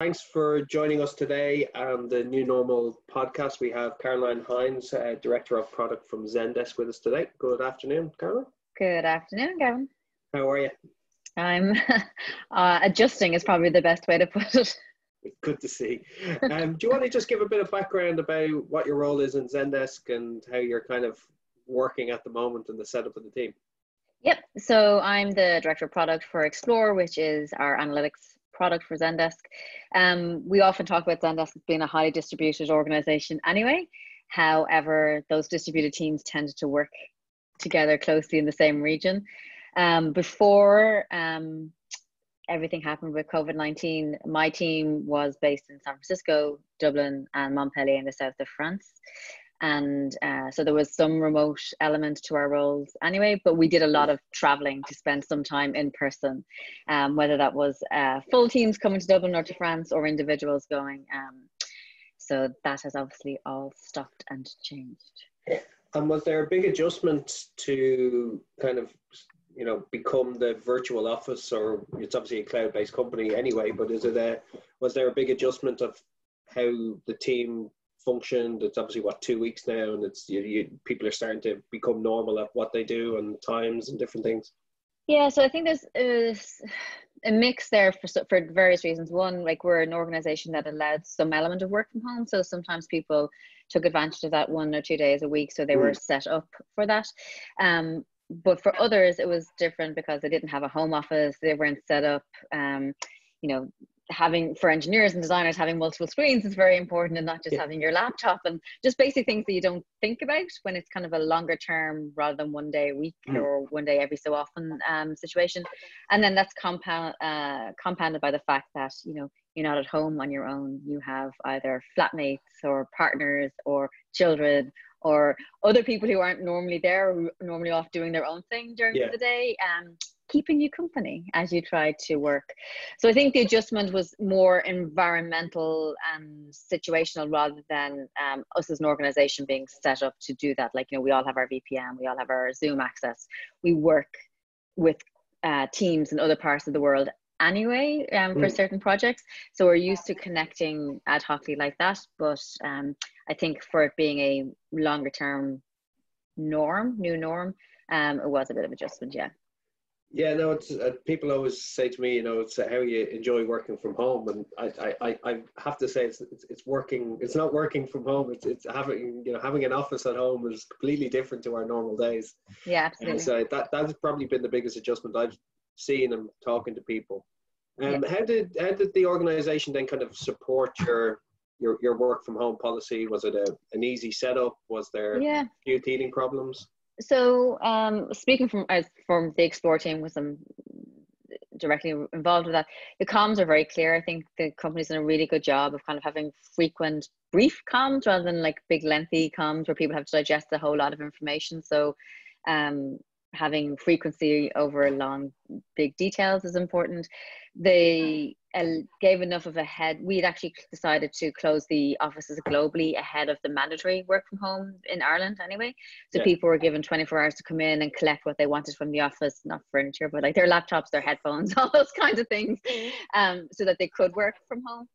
Thanks for joining us today on the New Normal podcast. We have Caroline Hines, uh, Director of Product from Zendesk, with us today. Good afternoon, Caroline. Good afternoon, Gavin. How are you? I'm uh, adjusting, is probably the best way to put it. Good to see. Um, do you want to just give a bit of background about what your role is in Zendesk and how you're kind of working at the moment and the setup of the team? Yep. So I'm the director of product for Explore, which is our analytics product for Zendesk. Um, we often talk about Zendesk as being a highly distributed organization anyway. However, those distributed teams tended to work together closely in the same region. Um, before um, everything happened with COVID 19, my team was based in San Francisco, Dublin, and Montpellier in the south of France and uh, so there was some remote element to our roles anyway but we did a lot of traveling to spend some time in person um, whether that was uh, full teams coming to dublin or to france or individuals going um, so that has obviously all stopped and changed. And was there a big adjustment to kind of you know become the virtual office? Or it's obviously a cloud-based company anyway but is it a was there a big adjustment of how the team functioned. It's obviously what two weeks now, and it's you, you, people are starting to become normal at what they do and times and different things. Yeah, so I think there's uh, a mix there for for various reasons. One, like we're an organization that allowed some element of work from home, so sometimes people took advantage of that one or two days a week, so they mm. were set up for that. Um, but for others, it was different because they didn't have a home office, they weren't set up. Um, you know, having for engineers and designers having multiple screens is very important and not just yeah. having your laptop and just basic things that you don't think about when it's kind of a longer term rather than one day a week mm. or one day every so often um, situation and then that's compound uh, compounded by the fact that you know you're not at home on your own you have either flatmates or partners or children or other people who aren't normally there normally off doing their own thing during yeah. the day um, keeping you company as you try to work. So I think the adjustment was more environmental and situational rather than um, us as an organization being set up to do that. Like, you know, we all have our VPN, we all have our Zoom access. We work with uh, teams in other parts of the world anyway um, for mm. certain projects. So we're used to connecting ad hocly like that. But um, I think for it being a longer term norm, new norm, um, it was a bit of adjustment, yeah. Yeah, no, it's uh, people always say to me, you know, it's uh, how you enjoy working from home, and I, I, I have to say it's, it's, it's working. It's not working from home. It's it's having you know having an office at home is completely different to our normal days. Yeah, absolutely. And so that that's probably been the biggest adjustment I've seen and talking to people. Um, yeah. how did how did the organisation then kind of support your your your work from home policy? Was it a an easy setup? Was there yeah. a few teething problems? So um, speaking from from the explore team with I'm directly involved with that the comms are very clear. I think the company's done a really good job of kind of having frequent brief comms rather than like big lengthy comms where people have to digest a whole lot of information. So um, having frequency over long big details is important. They gave enough of a head we had actually decided to close the offices globally ahead of the mandatory work from home in ireland anyway so yeah. people were given 24 hours to come in and collect what they wanted from the office not furniture but like their laptops their headphones all those kinds of things um, so that they could work from home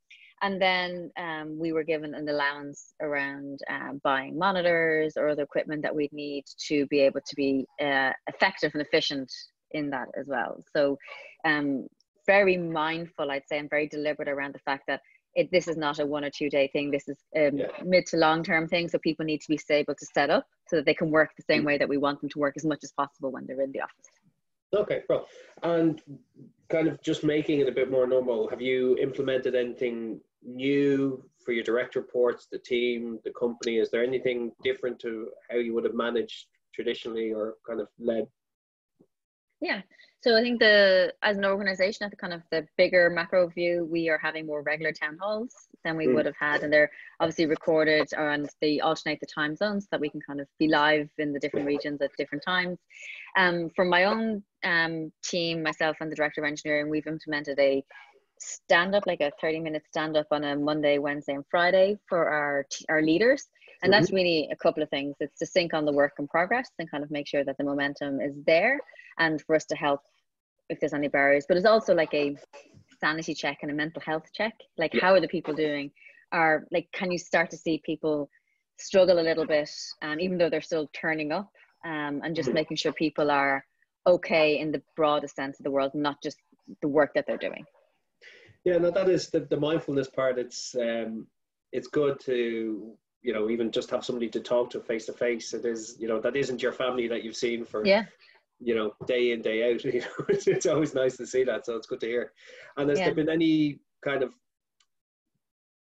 and then um, we were given an allowance around uh, buying monitors or other equipment that we'd need to be able to be uh, effective and efficient in that as well. So, um, very mindful, I'd say, and very deliberate around the fact that it, this is not a one or two day thing. This is a um, yeah. mid to long term thing. So people need to be stable to set up so that they can work the same mm. way that we want them to work as much as possible when they're in the office. Okay, well, and kind of just making it a bit more normal. Have you implemented anything new for your direct reports, the team, the company? Is there anything different to how you would have managed traditionally or kind of led? Yeah. So I think the as an organization at the kind of the bigger macro view, we are having more regular town halls than we mm. would have had, and they're obviously recorded and they alternate the time zones so that we can kind of be live in the different regions at different times. Um, from my own um, team, myself and the director of engineering, we've implemented a stand up, like a 30 minute stand up on a Monday, Wednesday, and Friday for our, our leaders. And that's mm-hmm. really a couple of things. It's to sync on the work in progress and kind of make sure that the momentum is there and for us to help if there's any barriers. But it's also like a sanity check and a mental health check. Like, yeah. how are the people doing? Are like, can you start to see people struggle a little bit, um, even though they're still turning up, um, and just mm-hmm. making sure people are okay in the broadest sense of the world, not just the work that they're doing. Yeah, no, that is the, the mindfulness part. It's um, it's good to you know even just have somebody to talk to face to face. It is you know that isn't your family that you've seen for yeah you know day in day out. You know, it's, it's always nice to see that. So it's good to hear. And has yeah. there been any kind of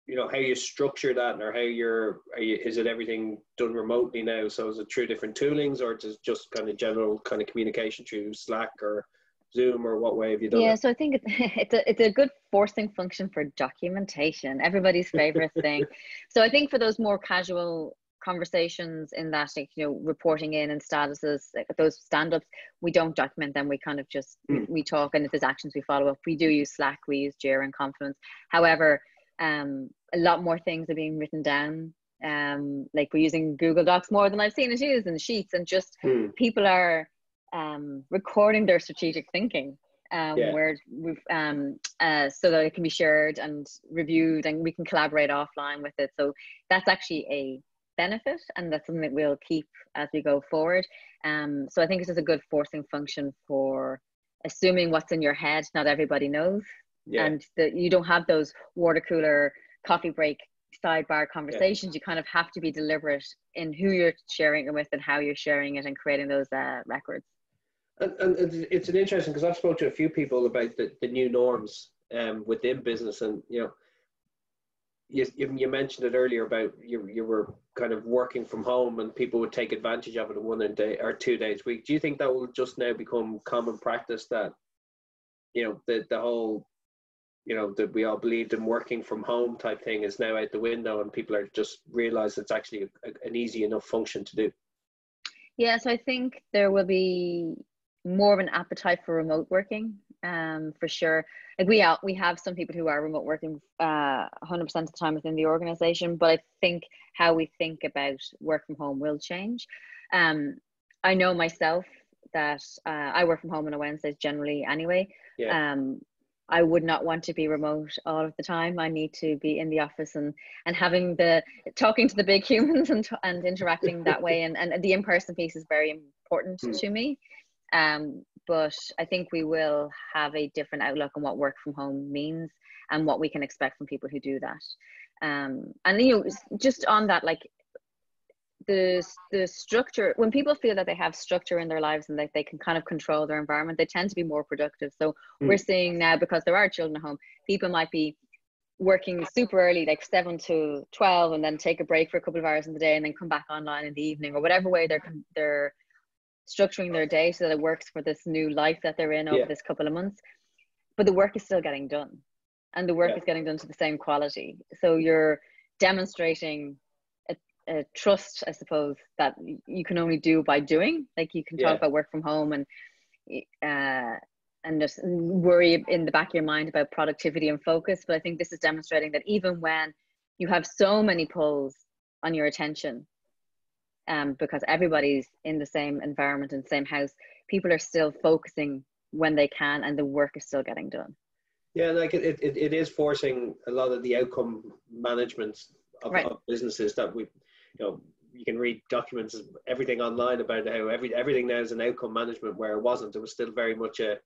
you know how you structure that or how you're you, is it everything done remotely now so is it through different toolings or just just kind of general kind of communication through slack or zoom or what way have you done yeah it? so i think it's, it's a it's a good forcing function for documentation everybody's favorite thing so i think for those more casual conversations in that like you know reporting in and statuses like those stand-ups we don't document them we kind of just mm. we talk and if there's actions we follow up we do use slack we use jira and confluence however um, a lot more things are being written down. Um, like we're using Google Docs more than I've seen it used in sheets, and just hmm. people are um, recording their strategic thinking. Um, yeah. where we've um, uh, so that it can be shared and reviewed, and we can collaborate offline with it. So that's actually a benefit, and that's something that we'll keep as we go forward. Um, so I think it is a good forcing function for assuming what's in your head. Not everybody knows, yeah. and that you don't have those water cooler coffee break sidebar conversations yeah. you kind of have to be deliberate in who you're sharing it with and how you're sharing it and creating those uh, records and, and it's an interesting because i've spoken to a few people about the, the new norms um, within business and you know you, you mentioned it earlier about you, you were kind of working from home and people would take advantage of it one day or two days a week. Do you think that will just now become common practice that you know the, the whole you know that we all believed in working from home type thing is now out the window and people are just realize it's actually a, an easy enough function to do? Yeah so i think there will be more of an appetite for remote working um, for sure like we out we have some people who are remote working uh, 100% of the time within the organization but i think how we think about work from home will change um, i know myself that uh, i work from home on a wednesdays generally anyway yeah. um, I would not want to be remote all of the time. I need to be in the office and and having the talking to the big humans and and interacting that way. And and the in person piece is very important mm. to me. Um, but I think we will have a different outlook on what work from home means and what we can expect from people who do that. Um, and you know, just on that, like the the structure when people feel that they have structure in their lives and that they can kind of control their environment they tend to be more productive so mm. we're seeing now because there are children at home people might be working super early like 7 to 12 and then take a break for a couple of hours in the day and then come back online in the evening or whatever way they're they're structuring their day so that it works for this new life that they're in over yeah. this couple of months but the work is still getting done and the work yeah. is getting done to the same quality so you're demonstrating a trust, I suppose, that you can only do by doing. Like you can talk yeah. about work from home and uh, and just worry in the back of your mind about productivity and focus. But I think this is demonstrating that even when you have so many pulls on your attention, um, because everybody's in the same environment and same house, people are still focusing when they can, and the work is still getting done. Yeah, like it, it, it is forcing a lot of the outcome management of, right. of businesses that we you know you can read documents everything online about how every everything now is an outcome management where it wasn't it was still very much a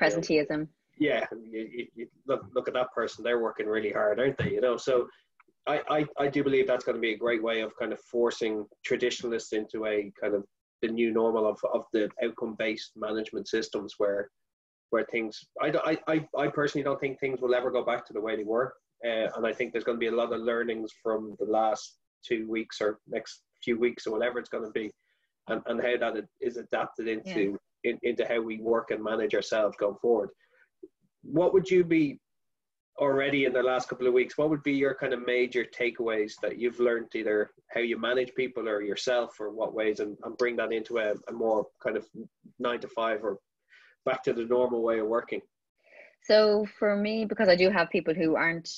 presenteeism you know, yeah you, you, look look at that person they're working really hard aren't they you know so I, I i do believe that's going to be a great way of kind of forcing traditionalists into a kind of the new normal of, of the outcome based management systems where where things I, I i personally don't think things will ever go back to the way they were uh, and i think there's going to be a lot of learnings from the last two weeks or next few weeks or whatever it's going to be, and, and how that is adapted into yeah. in, into how we work and manage ourselves going forward. What would you be already in the last couple of weeks? What would be your kind of major takeaways that you've learned either how you manage people or yourself or what ways, and, and bring that into a, a more kind of nine to five or back to the normal way of working? So for me, because I do have people who aren't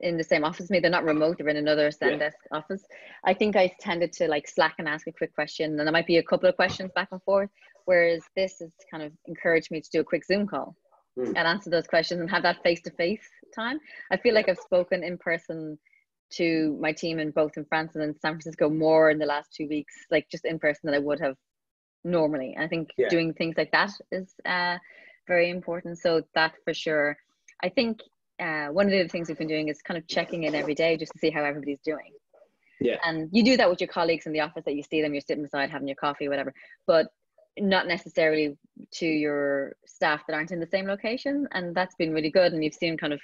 in the same office as me they're not remote they're in another Zendesk yeah. office i think i tended to like slack and ask a quick question and there might be a couple of questions back and forth whereas this has kind of encouraged me to do a quick zoom call mm. and answer those questions and have that face to face time. I feel like I've spoken in person to my team in both in France and in San Francisco more in the last two weeks, like just in person than I would have normally. I think yeah. doing things like that is uh, very important. So that for sure. I think uh, one of the things we've been doing is kind of checking in every day just to see how everybody's doing. Yeah. And you do that with your colleagues in the office that you see them, you're sitting beside having your coffee, whatever. But not necessarily to your staff that aren't in the same location. And that's been really good. And you've seen kind of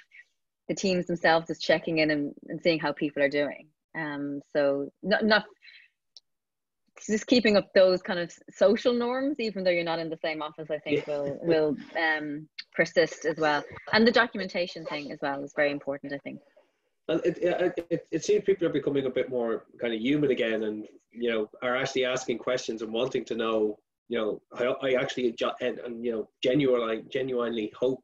the teams themselves just checking in and, and seeing how people are doing. Um, so not, not just keeping up those kind of social norms, even though you're not in the same office, I think yeah. will will um, persist as well. And the documentation thing as well is very important, I think. And it, it, it, it seems people are becoming a bit more kind of human again, and you know are actually asking questions and wanting to know you know, I, I actually and, and you know genuinely genuinely hope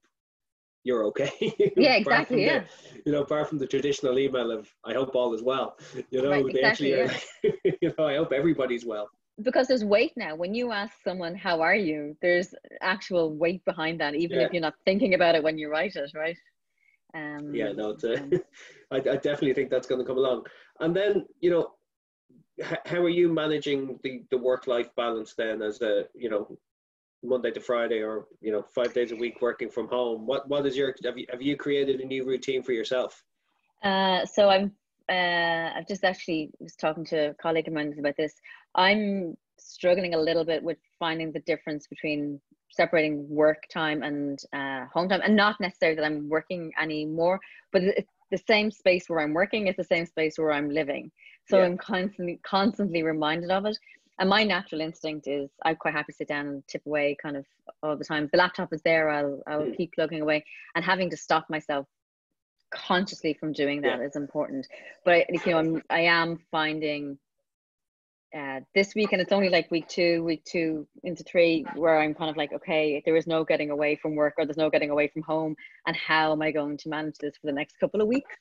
you're okay. Yeah, exactly. yeah. The, you know, apart from the traditional email of "I hope all is well," you know, right, exactly, they actually, yeah. you know, I hope everybody's well. Because there's weight now. When you ask someone "How are you," there's actual weight behind that, even yeah. if you're not thinking about it when you write it, right? Um, yeah, no, it's, uh, I, I definitely think that's going to come along. And then, you know, how are you managing the, the work life balance then as a you know Monday to Friday or you know five days a week working from home? What what is your have you have you created a new routine for yourself? Uh, so I'm uh, I've just actually was talking to a colleague of mine about this. I'm struggling a little bit with finding the difference between separating work time and uh, home time, and not necessarily that I'm working anymore, but the same space where I'm working is the same space where I'm living. So yeah. I'm constantly constantly reminded of it. And my natural instinct is I'm quite happy to sit down and tip away kind of all the time. If the laptop is there, I'll I'll mm. keep plugging away. And having to stop myself consciously from doing that yeah. is important. But I, you know, I'm I am finding uh, this week, and it's only like week two, week two into three, where I'm kind of like, okay, there is no getting away from work or there's no getting away from home, and how am I going to manage this for the next couple of weeks?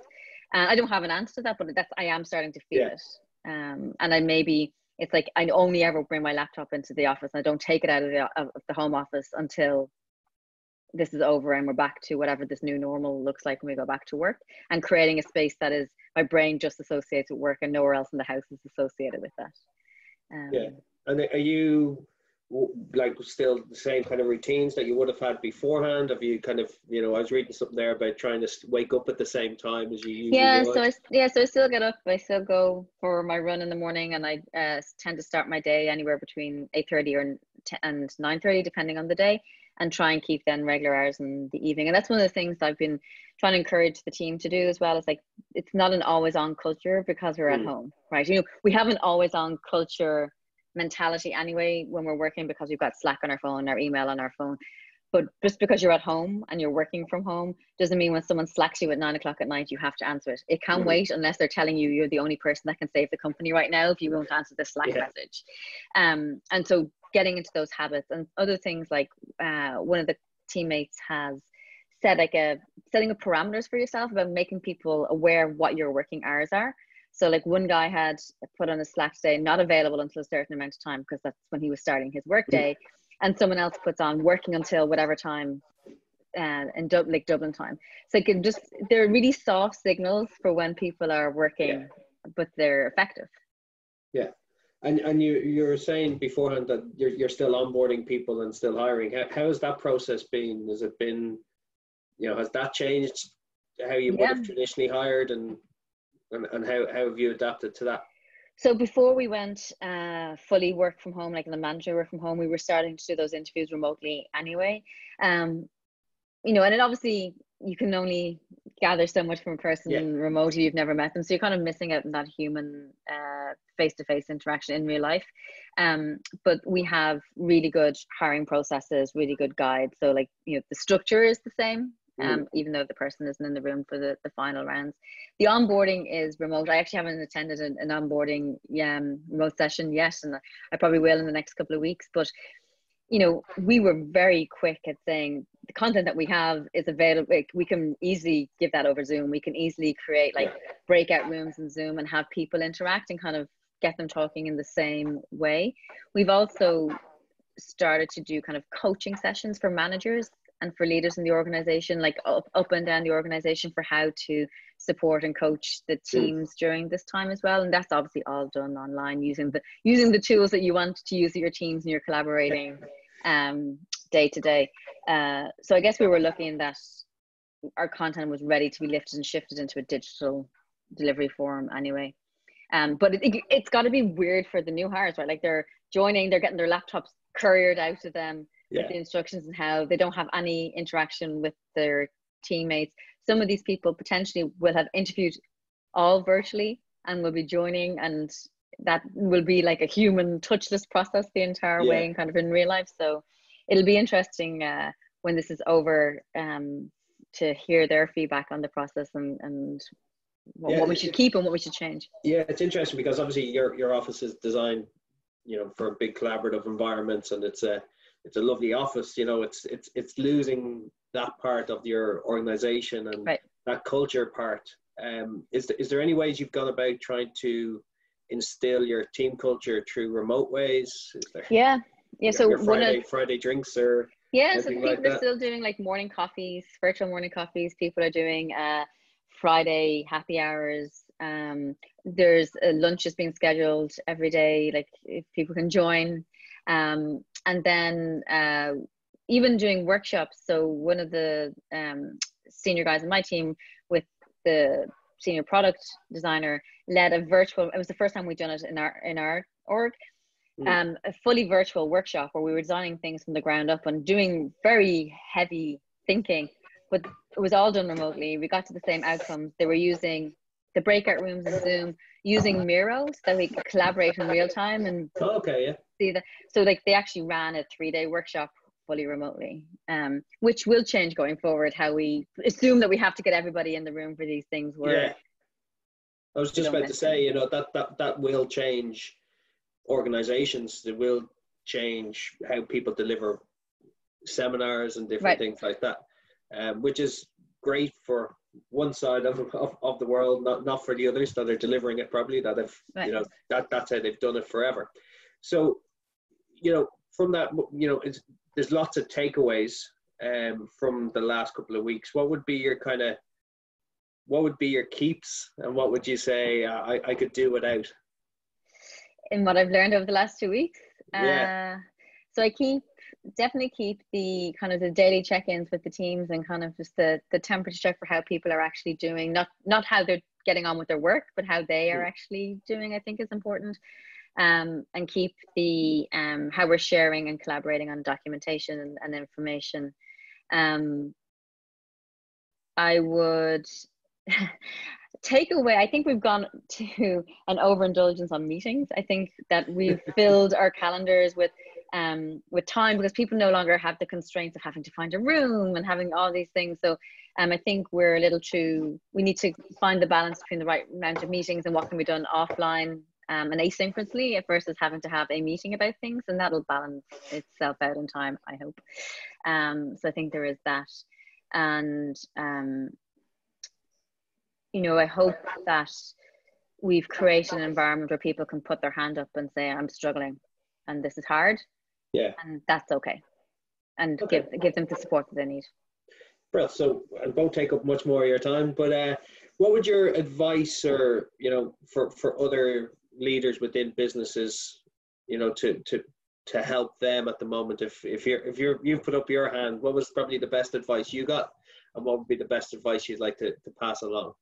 And uh, I don't have an answer to that, but that's I am starting to feel yeah. it. Um, and I maybe it's like I only ever bring my laptop into the office. And I don't take it out of the of the home office until this is over and we're back to whatever this new normal looks like when we go back to work and creating a space that is my brain just associates with work and nowhere else in the house is associated with that um, yeah and are you like still the same kind of routines that you would have had beforehand? Have you kind of, you know, I was reading something there about trying to wake up at the same time as you Yeah, so I, yeah, so I still get up. I still go for my run in the morning, and I uh, tend to start my day anywhere between eight thirty or and nine thirty, depending on the day, and try and keep then regular hours in the evening. And that's one of the things that I've been trying to encourage the team to do as well. Is like it's not an always on culture because we're mm. at home, right? You know, we have an always on culture mentality anyway when we're working because we've got Slack on our phone, our email on our phone. But just because you're at home and you're working from home doesn't mean when someone slacks you at nine o'clock at night, you have to answer it. It can mm-hmm. wait unless they're telling you you're the only person that can save the company right now if you won't answer the Slack yeah. message. Um, and so getting into those habits and other things like uh, one of the teammates has said like a setting up parameters for yourself about making people aware of what your working hours are so like one guy had put on a Slack today, not available until a certain amount of time because that's when he was starting his workday, and someone else puts on working until whatever time, and uh, in Dub- like Dublin time. So it just they're really soft signals for when people are working, yeah. but they're effective. Yeah. And, and you you're saying beforehand that you're, you're still onboarding people and still hiring. How, how has that process been? Has it been, you know, has that changed how you yeah. would have traditionally hired and and, and how, how have you adapted to that? So before we went uh, fully work from home, like in the manager work from home, we were starting to do those interviews remotely anyway. Um, you know, and it obviously you can only gather so much from a person yeah. remotely you've never met them, so you're kind of missing out on that human face to face interaction in real life. Um, but we have really good hiring processes, really good guides. So like you know, the structure is the same um, mm. even though the person isn't in the room for the, the final rounds. The onboarding is remote. I actually haven't attended an, an onboarding um, remote session yet, and I probably will in the next couple of weeks. But you know, we were very quick at saying the content that we have is available. We can easily give that over Zoom. We can easily create like breakout rooms in Zoom and have people interact and kind of get them talking in the same way. We've also started to do kind of coaching sessions for managers and for leaders in the organization, like up, up and down the organization, for how to support and coach the teams during this time as well. And that's obviously all done online using the using the tools that you want to use with your teams and you're collaborating um, day to day. Uh, so I guess we were looking that our content was ready to be lifted and shifted into a digital delivery form anyway. Um, but it, it, it's got to be weird for the new hires, right? Like they're joining, they're getting their laptops couriered out to them yeah. with the instructions and how they don't have any interaction with their teammates. Some of these people potentially will have interviewed all virtually and will be joining and that will be like a human touchless process the entire yeah. way and kind of in real life. So it'll be interesting uh, when this is over um, to hear their feedback on the process and, and what, yeah, what we should keep and what we should change. Yeah, it's interesting because obviously your your office is designed, you know, for big collaborative environments, and it's a it's a lovely office. You know, it's it's it's losing that part of your organization and right. that culture part. Um, is there, is there any ways you've gone about trying to instill your team culture through remote ways? Is there, yeah, yeah. So Friday, one of Friday drinks or yeah, so people like are still doing like morning coffees, virtual morning coffees. People are doing uh, Friday happy hours. Um, there's uh, lunches being scheduled every day, like if people can join. Um, and then uh, even doing workshops. So one of the um, senior guys in my team with the senior product designer led a virtual. It was the first time we'd done it in our in our org. Mm. Um, a fully virtual workshop where we were designing things from the ground up and doing very heavy thinking, but it was all done remotely. We got to the same outcomes. They were using the breakout rooms in Zoom, using Miro so we could collaborate in real time and oh, okay, yeah. See that. So like they actually ran a three day workshop fully remotely, um, which will change going forward. How we assume that we have to get everybody in the room for these things. Where yeah. I was just about to say, you know, that that that will change organizations. It will change how people deliver seminars and different right. things like that, um, which is great for one side of, of, of the world, not not for the others that are delivering it properly. That have right. you know that that's how they've done it forever. So, you know, from that, you know, there's lots of takeaways um, from the last couple of weeks. What would be your kind of what would be your keeps and what would you say uh, I, I could do without? In what I've learned over the last two weeks. Yeah. Uh, so I keep definitely keep the kind of the daily check-ins with the teams and kind of just the the temperature check for how people are actually doing. Not not how they're getting on with their work but how they are actually doing i think is important. Um, and keep the um, how we're sharing and collaborating on documentation and, and information. Um, i would take away i think we've gone to an overindulgence on meetings. I think that we've filled our calendars with um, with time because people no longer have the constraints of having to find a room and having all these things. So um, I think we're a little too, we need to find the balance between the right amount of meetings and what can be done offline um, and asynchronously versus having to have a meeting about things. And that'll balance itself out in time, I hope. Um, so I think there is that. And, um, you know, I hope that we've created an environment where people can put their hand up and say, I'm struggling and this is hard yeah. And that's okay. And okay. give give them the support that they need. Well, so I won't take up much more of your time, but uh, what would your advice or you know for for other leaders within businesses, you know, to to to help them at the moment if if you're if you're you've put up your hand, what was probably the best advice you got and what would be the best advice you'd like to, to pass along?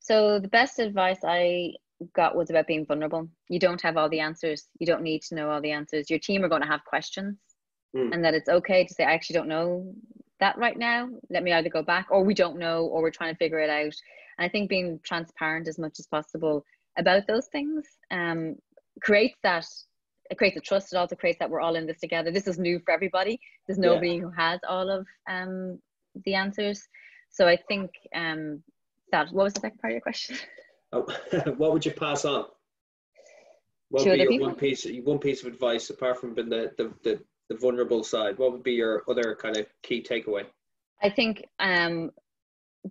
So the best advice I got was about being vulnerable. You don't have all the answers. You don't need to know all the answers. Your team are going to have questions, mm. and that it's okay to say, I actually don't know that right now. Let me either go back, or we don't know, or we're trying to figure it out. And I think being transparent as much as possible about those things um, creates that. It creates a trust. It also creates that we're all in this together. This is new for everybody. There's nobody yeah. who has all of um, the answers. So I think um, that. What was the second part of your question? what would you pass on? What would be your people? one piece, one piece of advice apart from being the, the, the, the vulnerable side? What would be your other kind of key takeaway? I think um,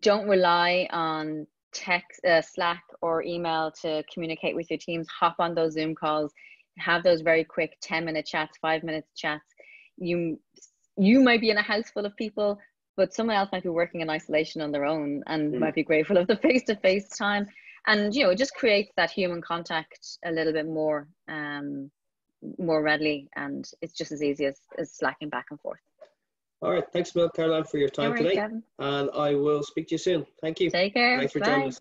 don't rely on text, uh, Slack, or email to communicate with your teams. Hop on those Zoom calls, have those very quick ten minute chats, five minute chats. You you might be in a house full of people, but someone else might be working in isolation on their own and mm. might be grateful of the face to face time. And you know, it just creates that human contact a little bit more, um, more readily, and it's just as easy as, as slacking back and forth. All right, thanks, Mel Caroline, for your time today, Kevin. and I will speak to you soon. Thank you. Take care. Thanks for Bye. joining us.